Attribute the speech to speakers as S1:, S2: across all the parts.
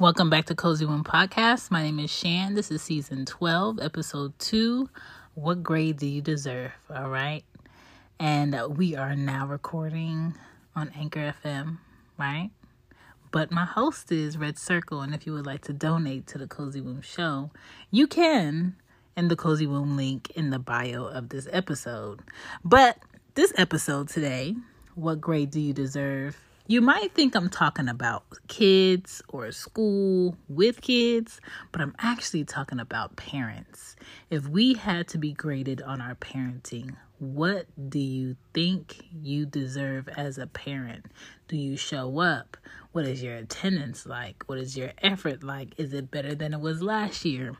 S1: Welcome back to Cozy Womb Podcast. My name is Shan. This is season 12, episode 2. What grade do you deserve? All right. And we are now recording on Anchor FM, right? But my host is Red Circle. And if you would like to donate to the Cozy Womb show, you can in the Cozy Womb link in the bio of this episode. But this episode today, What grade do you deserve? You might think I'm talking about kids or school with kids, but I'm actually talking about parents. If we had to be graded on our parenting, what do you think you deserve as a parent? Do you show up? What is your attendance like? What is your effort like? Is it better than it was last year?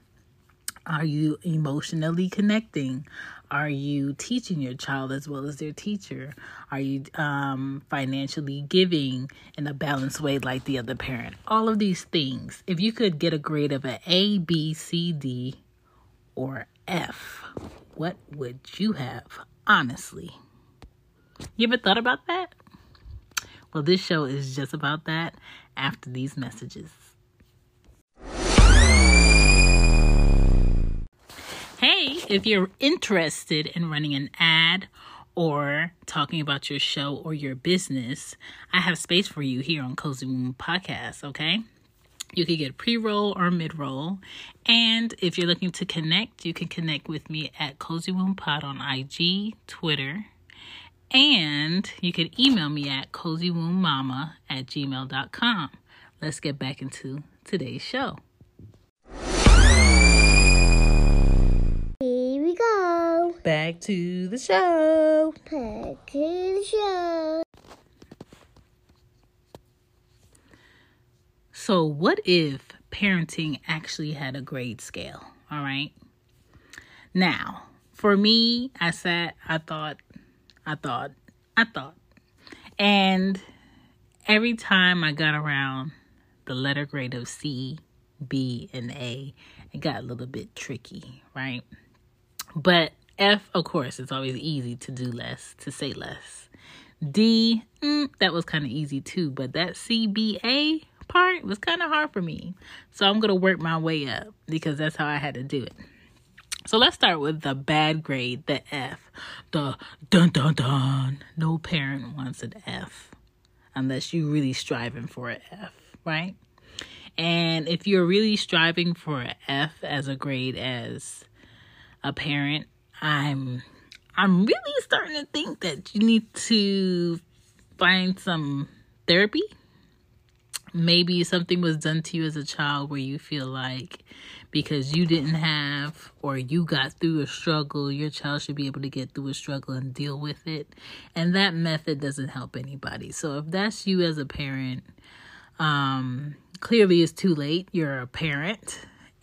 S1: Are you emotionally connecting? Are you teaching your child as well as their teacher? Are you um, financially giving in a balanced way like the other parent? All of these things. If you could get a grade of an A, B, C, D, or F, what would you have, honestly? You ever thought about that? Well, this show is just about that after these messages. If you're interested in running an ad or talking about your show or your business, I have space for you here on Cozy Womb Podcast, okay? You can get pre roll or mid roll. And if you're looking to connect, you can connect with me at Cozy Womb Pod on IG, Twitter, and you can email me at cozywombbmama at gmail.com. Let's get back into today's show. Back to the show.
S2: Back to the show.
S1: So, what if parenting actually had a grade scale? All right. Now, for me, I sat, I thought, I thought, I thought. And every time I got around the letter grade of C, B, and A, it got a little bit tricky, right? But F, of course, it's always easy to do less, to say less. D, mm, that was kind of easy too, but that CBA part was kind of hard for me. So I'm going to work my way up because that's how I had to do it. So let's start with the bad grade, the F. The dun dun dun. No parent wants an F unless you're really striving for an F, right? And if you're really striving for an F as a grade as a parent, I'm I'm really starting to think that you need to find some therapy. Maybe something was done to you as a child where you feel like because you didn't have or you got through a struggle, your child should be able to get through a struggle and deal with it. And that method doesn't help anybody. So if that's you as a parent, um, clearly it's too late. You're a parent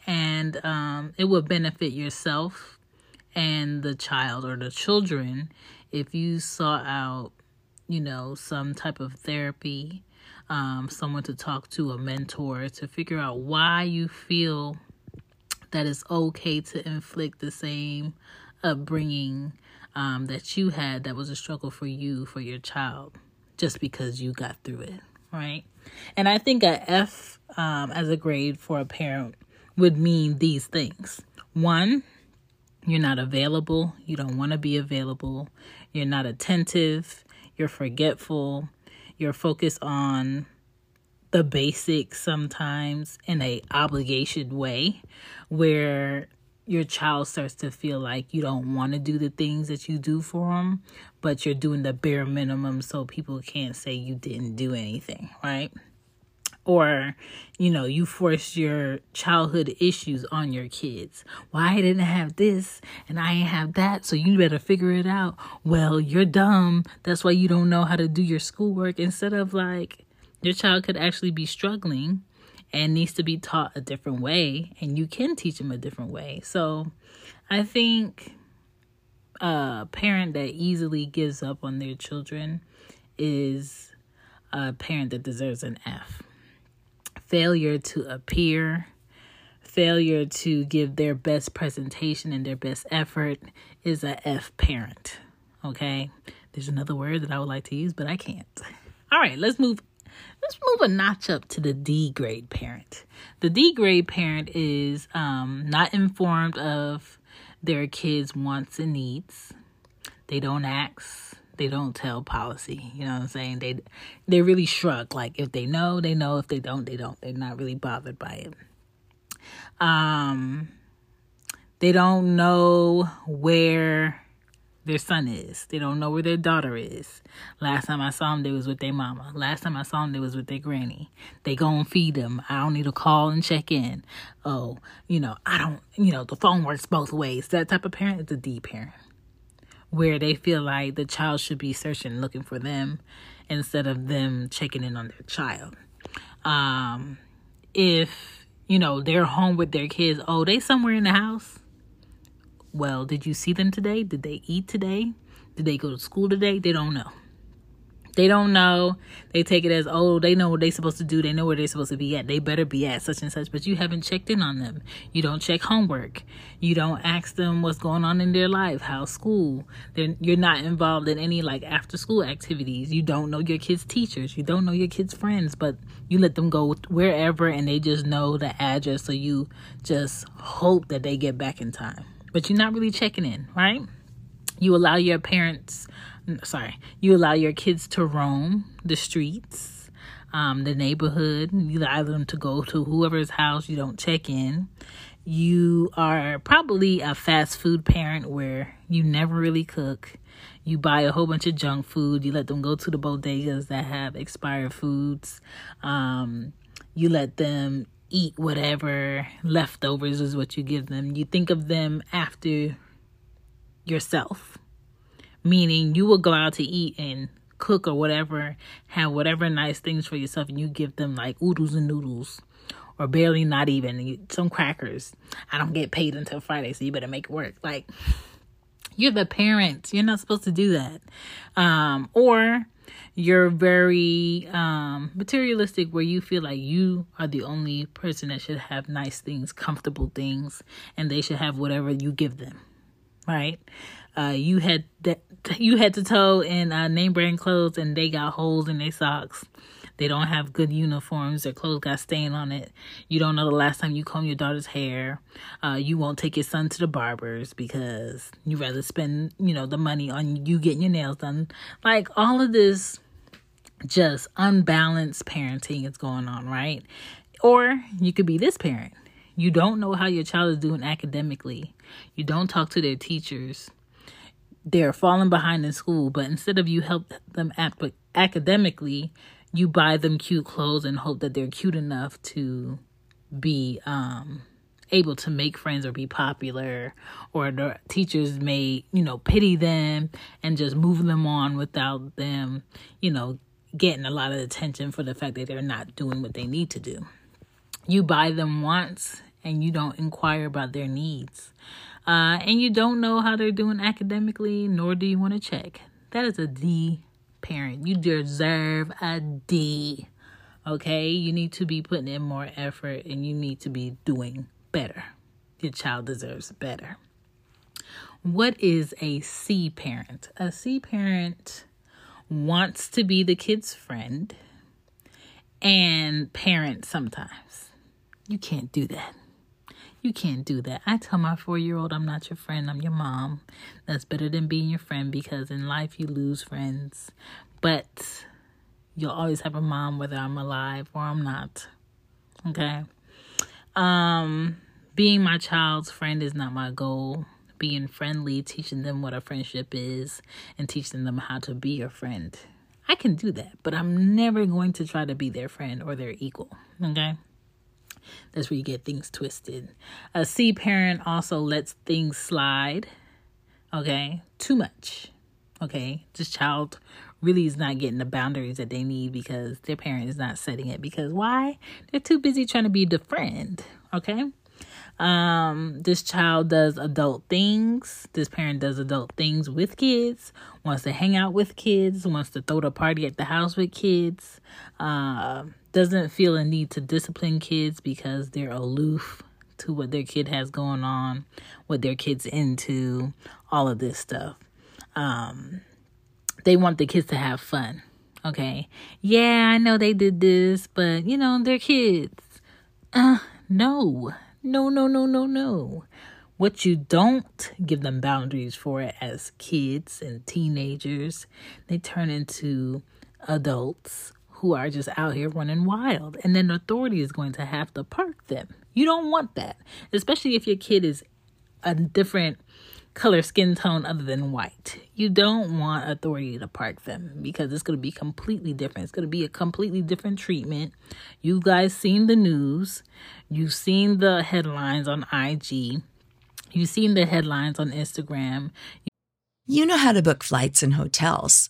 S1: and um, it would benefit yourself and the child or the children if you sought out, you know, some type of therapy, um, someone to talk to, a mentor, to figure out why you feel that it's okay to inflict the same upbringing um, that you had that was a struggle for you, for your child, just because you got through it, right? And I think a F um, as a grade for a parent would mean these things. One, you're not available. You don't want to be available. You're not attentive. You're forgetful. You're focused on the basics sometimes in a obligation way where your child starts to feel like you don't want to do the things that you do for them, but you're doing the bare minimum so people can't say you didn't do anything, right? Or you know you force your childhood issues on your kids. Well i didn't have this and i ain't have that so you better figure it out. Well you're dumb. That's why you don't know how to do your schoolwork. Instead of like your child could actually be struggling and needs to be taught a different way and you can teach them a different way. So i think a parent that easily gives up on their children is a parent that deserves an f failure to appear, failure to give their best presentation and their best effort is a F parent. Okay? There's another word that I would like to use, but I can't. All right, let's move let's move a notch up to the D grade parent. The D grade parent is um, not informed of their kids' wants and needs. They don't ask. They don't tell policy. You know what I'm saying? They they really shrug. Like if they know, they know. If they don't, they don't. They're not really bothered by it. Um, they don't know where their son is. They don't know where their daughter is. Last time I saw them, they was with their mama. Last time I saw them, they was with their granny. They go and feed them. I don't need to call and check in. Oh, you know, I don't, you know, the phone works both ways. That type of parent is a D parent. Where they feel like the child should be searching, looking for them instead of them checking in on their child. Um, if, you know, they're home with their kids, oh, they somewhere in the house well, did you see them today? Did they eat today? Did they go to school today? They don't know. They don't know. They take it as, oh, they know what they're supposed to do. They know where they're supposed to be at. They better be at such and such, but you haven't checked in on them. You don't check homework. You don't ask them what's going on in their life, how school. Then you're not involved in any like after school activities. You don't know your kids' teachers. You don't know your kids' friends, but you let them go wherever and they just know the address. So you just hope that they get back in time but you're not really checking in, right? You allow your parents, sorry, you allow your kids to roam the streets, um, the neighborhood. You allow them to go to whoever's house. You don't check in. You are probably a fast food parent where you never really cook. You buy a whole bunch of junk food. You let them go to the bodegas that have expired foods. Um, you let them eat whatever leftovers is what you give them. You think of them after yourself, meaning you will go out to eat and cook or whatever, have whatever nice things for yourself, and you give them like oodles and noodles. Or barely not even some crackers. I don't get paid until Friday, so you better make it work. Like you're the parent. You're not supposed to do that. Um, or you're very um, materialistic where you feel like you are the only person that should have nice things, comfortable things, and they should have whatever you give them. Right? Uh, you had that you had to toe in uh, name brand clothes and they got holes in their socks. They don't have good uniforms. Their clothes got stain on it. You don't know the last time you comb your daughter's hair. Uh, you won't take your son to the barbers because you rather spend, you know, the money on you getting your nails done. Like all of this just unbalanced parenting is going on, right? Or you could be this parent. You don't know how your child is doing academically. You don't talk to their teachers. They're falling behind in school, but instead of you help them academically, you buy them cute clothes and hope that they're cute enough to be um able to make friends or be popular or the teachers may you know pity them and just move them on without them you know getting a lot of attention for the fact that they're not doing what they need to do. You buy them once and you don't inquire about their needs. Uh, and you don't know how they're doing academically, nor do you want to check. That is a D parent. You deserve a D. Okay? You need to be putting in more effort and you need to be doing better. Your child deserves better. What is a C parent? A C parent wants to be the kid's friend and parent sometimes. You can't do that. You can't do that. I tell my four year old, I'm not your friend, I'm your mom. That's better than being your friend because in life you lose friends. But you'll always have a mom whether I'm alive or I'm not. Okay? Um, being my child's friend is not my goal being friendly, teaching them what a friendship is, and teaching them how to be a friend. I can do that, but I'm never going to try to be their friend or their equal. Okay? That's where you get things twisted. A C parent also lets things slide. Okay? Too much. Okay? This child really is not getting the boundaries that they need because their parent is not setting it. Because why? They're too busy trying to be the friend. Okay? Um, this child does adult things. This parent does adult things with kids, wants to hang out with kids, wants to throw the party at the house with kids, uh, doesn't feel a need to discipline kids because they're aloof to what their kid has going on, what their kid's into, all of this stuff. Um, they want the kids to have fun. Okay. Yeah, I know they did this, but you know, they're kids. Uh, no. No, no, no, no, no. What you don't give them boundaries for as kids and teenagers, they turn into adults who are just out here running wild. And then the authority is going to have to park them. You don't want that, especially if your kid is a different color skin tone other than white. You don't want authority to park them because it's going to be completely different. It's going to be a completely different treatment. You guys seen the news. You've seen the headlines on IG. You've seen the headlines on Instagram.
S3: You know how to book flights and hotels.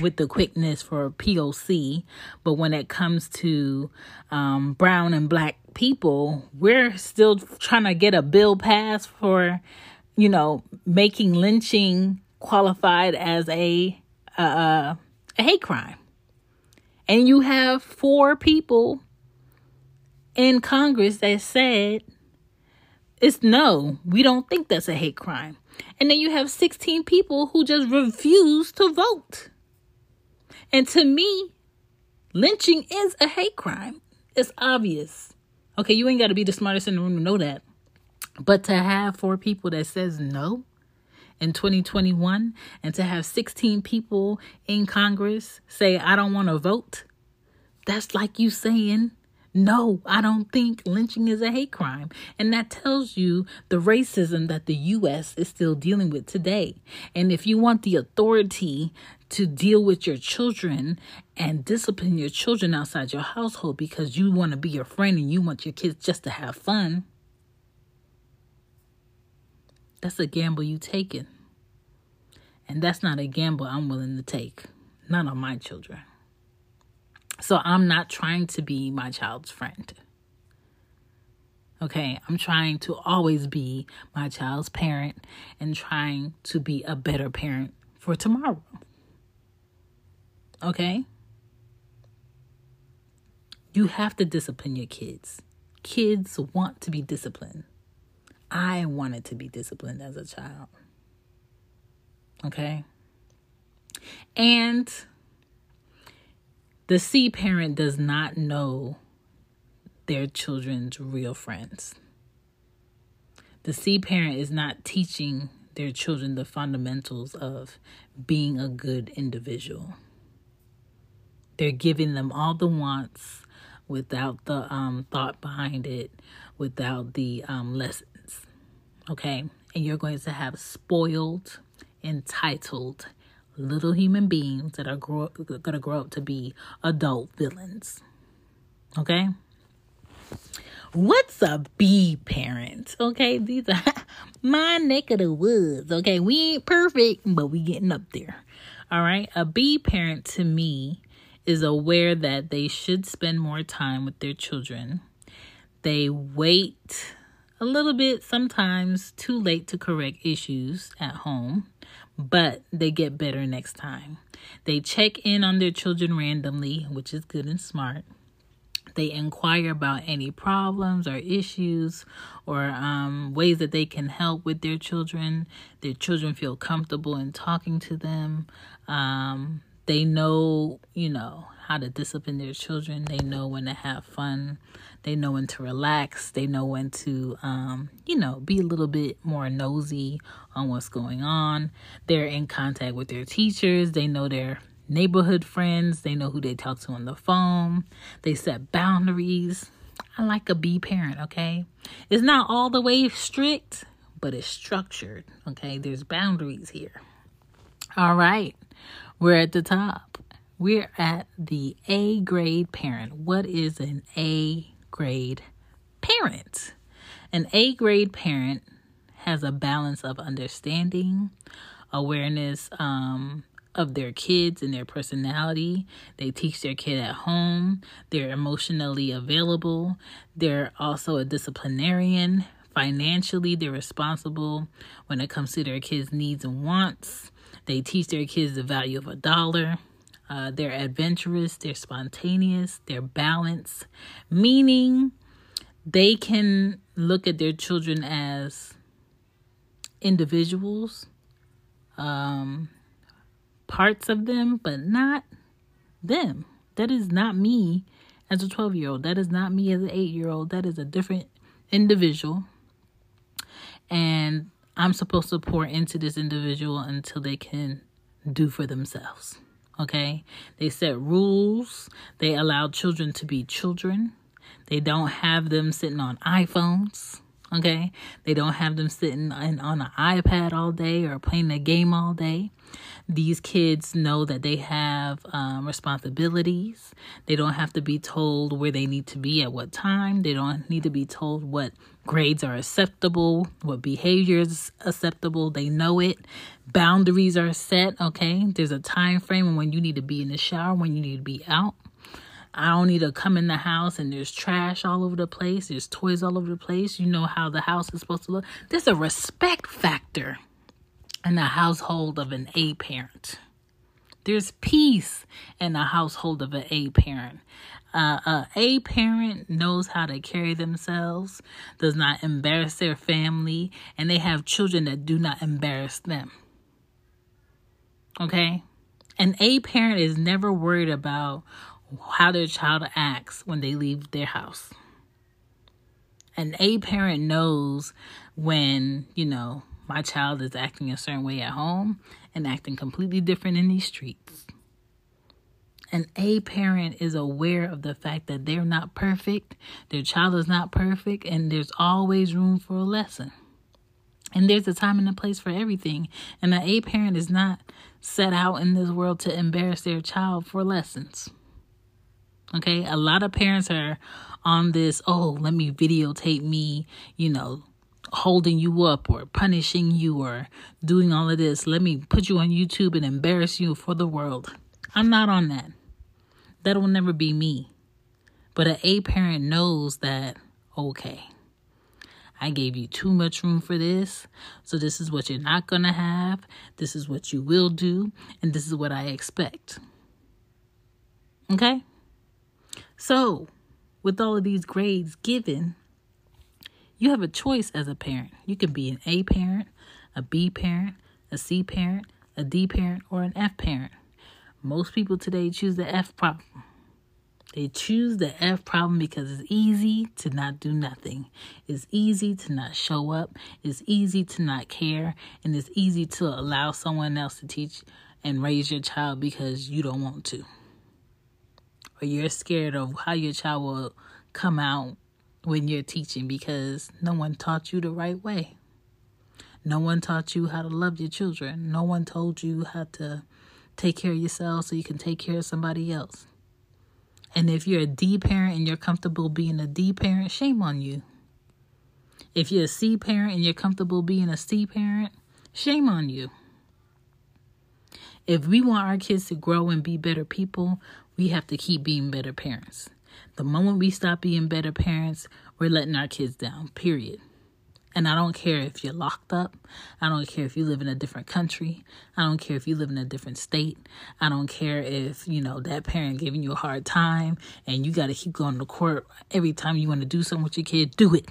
S1: with the quickness for POC, but when it comes to um, brown and black people, we're still trying to get a bill passed for, you know, making lynching qualified as a uh, a hate crime. And you have four people in Congress that said it's no, we don't think that's a hate crime. And then you have 16 people who just refuse to vote. And to me, lynching is a hate crime. It's obvious. Okay, you ain't got to be the smartest in the room to know that. But to have four people that says no in 2021 and to have 16 people in Congress say I don't want to vote, that's like you saying no, I don't think lynching is a hate crime. And that tells you the racism that the U.S. is still dealing with today. And if you want the authority to deal with your children and discipline your children outside your household because you want to be your friend and you want your kids just to have fun, that's a gamble you taking. And that's not a gamble I'm willing to take. Not on my children. So I'm not trying to be my child's friend. Okay, I'm trying to always be my child's parent and trying to be a better parent for tomorrow. Okay? You have to discipline your kids. Kids want to be disciplined. I wanted to be disciplined as a child. Okay? And the C parent does not know their children's real friends. The C parent is not teaching their children the fundamentals of being a good individual. They're giving them all the wants without the um, thought behind it, without the um, lessons. Okay? And you're going to have spoiled, entitled, little human beings that are to grow up to be adult villains. Okay? What's a B parent? Okay, these are my neck of the woods. Okay, we ain't perfect, but we getting up there. All right, a B parent to me is aware that they should spend more time with their children. They wait a little bit, sometimes too late to correct issues at home, but they get better next time. They check in on their children randomly, which is good and smart. They inquire about any problems or issues or um, ways that they can help with their children. Their children feel comfortable in talking to them. Um, they know, you know, how to discipline their children. They know when to have fun. They know when to relax. They know when to, um, you know, be a little bit more nosy on what's going on. They're in contact with their teachers. They know their neighborhood friends. They know who they talk to on the phone. They set boundaries. I like a B parent, okay? It's not all the way strict, but it's structured, okay? There's boundaries here. All right, we're at the top. We're at the A grade parent. What is an A grade parent? An A grade parent has a balance of understanding, awareness um, of their kids and their personality. They teach their kid at home. They're emotionally available. They're also a disciplinarian. Financially, they're responsible when it comes to their kids' needs and wants. They teach their kids the value of a dollar. Uh, they're adventurous, they're spontaneous, they're balanced, meaning they can look at their children as individuals, um, parts of them, but not them. That is not me as a 12 year old. That is not me as an 8 year old. That is a different individual. And I'm supposed to pour into this individual until they can do for themselves. Okay? They set rules. They allow children to be children. They don't have them sitting on iPhones. Okay? They don't have them sitting on, on an iPad all day or playing a game all day. These kids know that they have um, responsibilities. They don't have to be told where they need to be at what time. They don't need to be told what grades are acceptable, what behavior is acceptable. They know it. Boundaries are set. Okay, there's a time frame when you need to be in the shower, when you need to be out. I don't need to come in the house and there's trash all over the place. There's toys all over the place. You know how the house is supposed to look. There's a respect factor in the household of an A parent. There's peace in the household of an A parent. Uh, a parent knows how to carry themselves, does not embarrass their family, and they have children that do not embarrass them. Okay? An A parent is never worried about how their child acts when they leave their house. An A parent knows when, you know, my child is acting a certain way at home and acting completely different in these streets. An A parent is aware of the fact that they're not perfect, their child is not perfect, and there's always room for a lesson. And there's a time and a place for everything. And an A parent is not set out in this world to embarrass their child for lessons. Okay, a lot of parents are on this, oh, let me videotape me, you know, holding you up or punishing you or doing all of this. Let me put you on YouTube and embarrass you for the world. I'm not on that. That will never be me. But an A parent knows that, okay, I gave you too much room for this. So this is what you're not going to have. This is what you will do. And this is what I expect. Okay? So, with all of these grades given, you have a choice as a parent. You can be an A parent, a B parent, a C parent, a D parent, or an F parent. Most people today choose the F problem. They choose the F problem because it's easy to not do nothing. It's easy to not show up. It's easy to not care. And it's easy to allow someone else to teach and raise your child because you don't want to or you're scared of how your child will come out when you're teaching because no one taught you the right way. No one taught you how to love your children. No one told you how to take care of yourself so you can take care of somebody else. And if you're a D parent and you're comfortable being a D parent, shame on you. If you're a C parent and you're comfortable being a C parent, shame on you. If we want our kids to grow and be better people, we have to keep being better parents. The moment we stop being better parents, we're letting our kids down, period. And I don't care if you're locked up. I don't care if you live in a different country. I don't care if you live in a different state. I don't care if, you know, that parent giving you a hard time and you got to keep going to court every time you want to do something with your kid. Do it.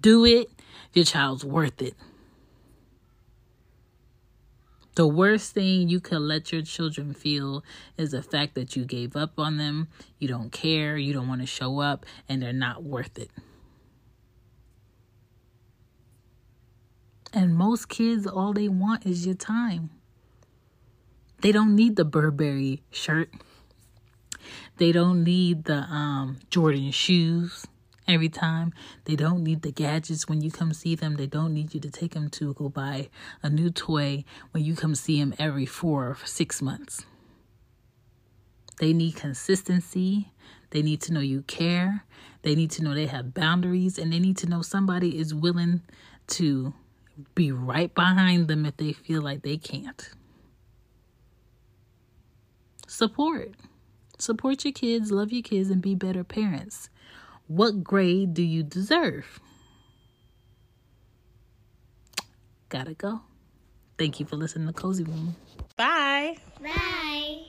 S1: Do it. Your child's worth it. The worst thing you could let your children feel is the fact that you gave up on them, you don't care, you don't want to show up, and they're not worth it. And most kids, all they want is your time. They don't need the Burberry shirt. They don't need the um, Jordan shoes every time. They don't need the gadgets when you come see them. They don't need you to take them to go buy a new toy when you come see them every four or six months. They need consistency. They need to know you care. They need to know they have boundaries. And they need to know somebody is willing to be right behind them if they feel like they can't. Support. Support your kids, love your kids, and be better parents. What grade do you deserve? Gotta go. Thank you for listening to Cozy Womb. Bye.
S2: Bye.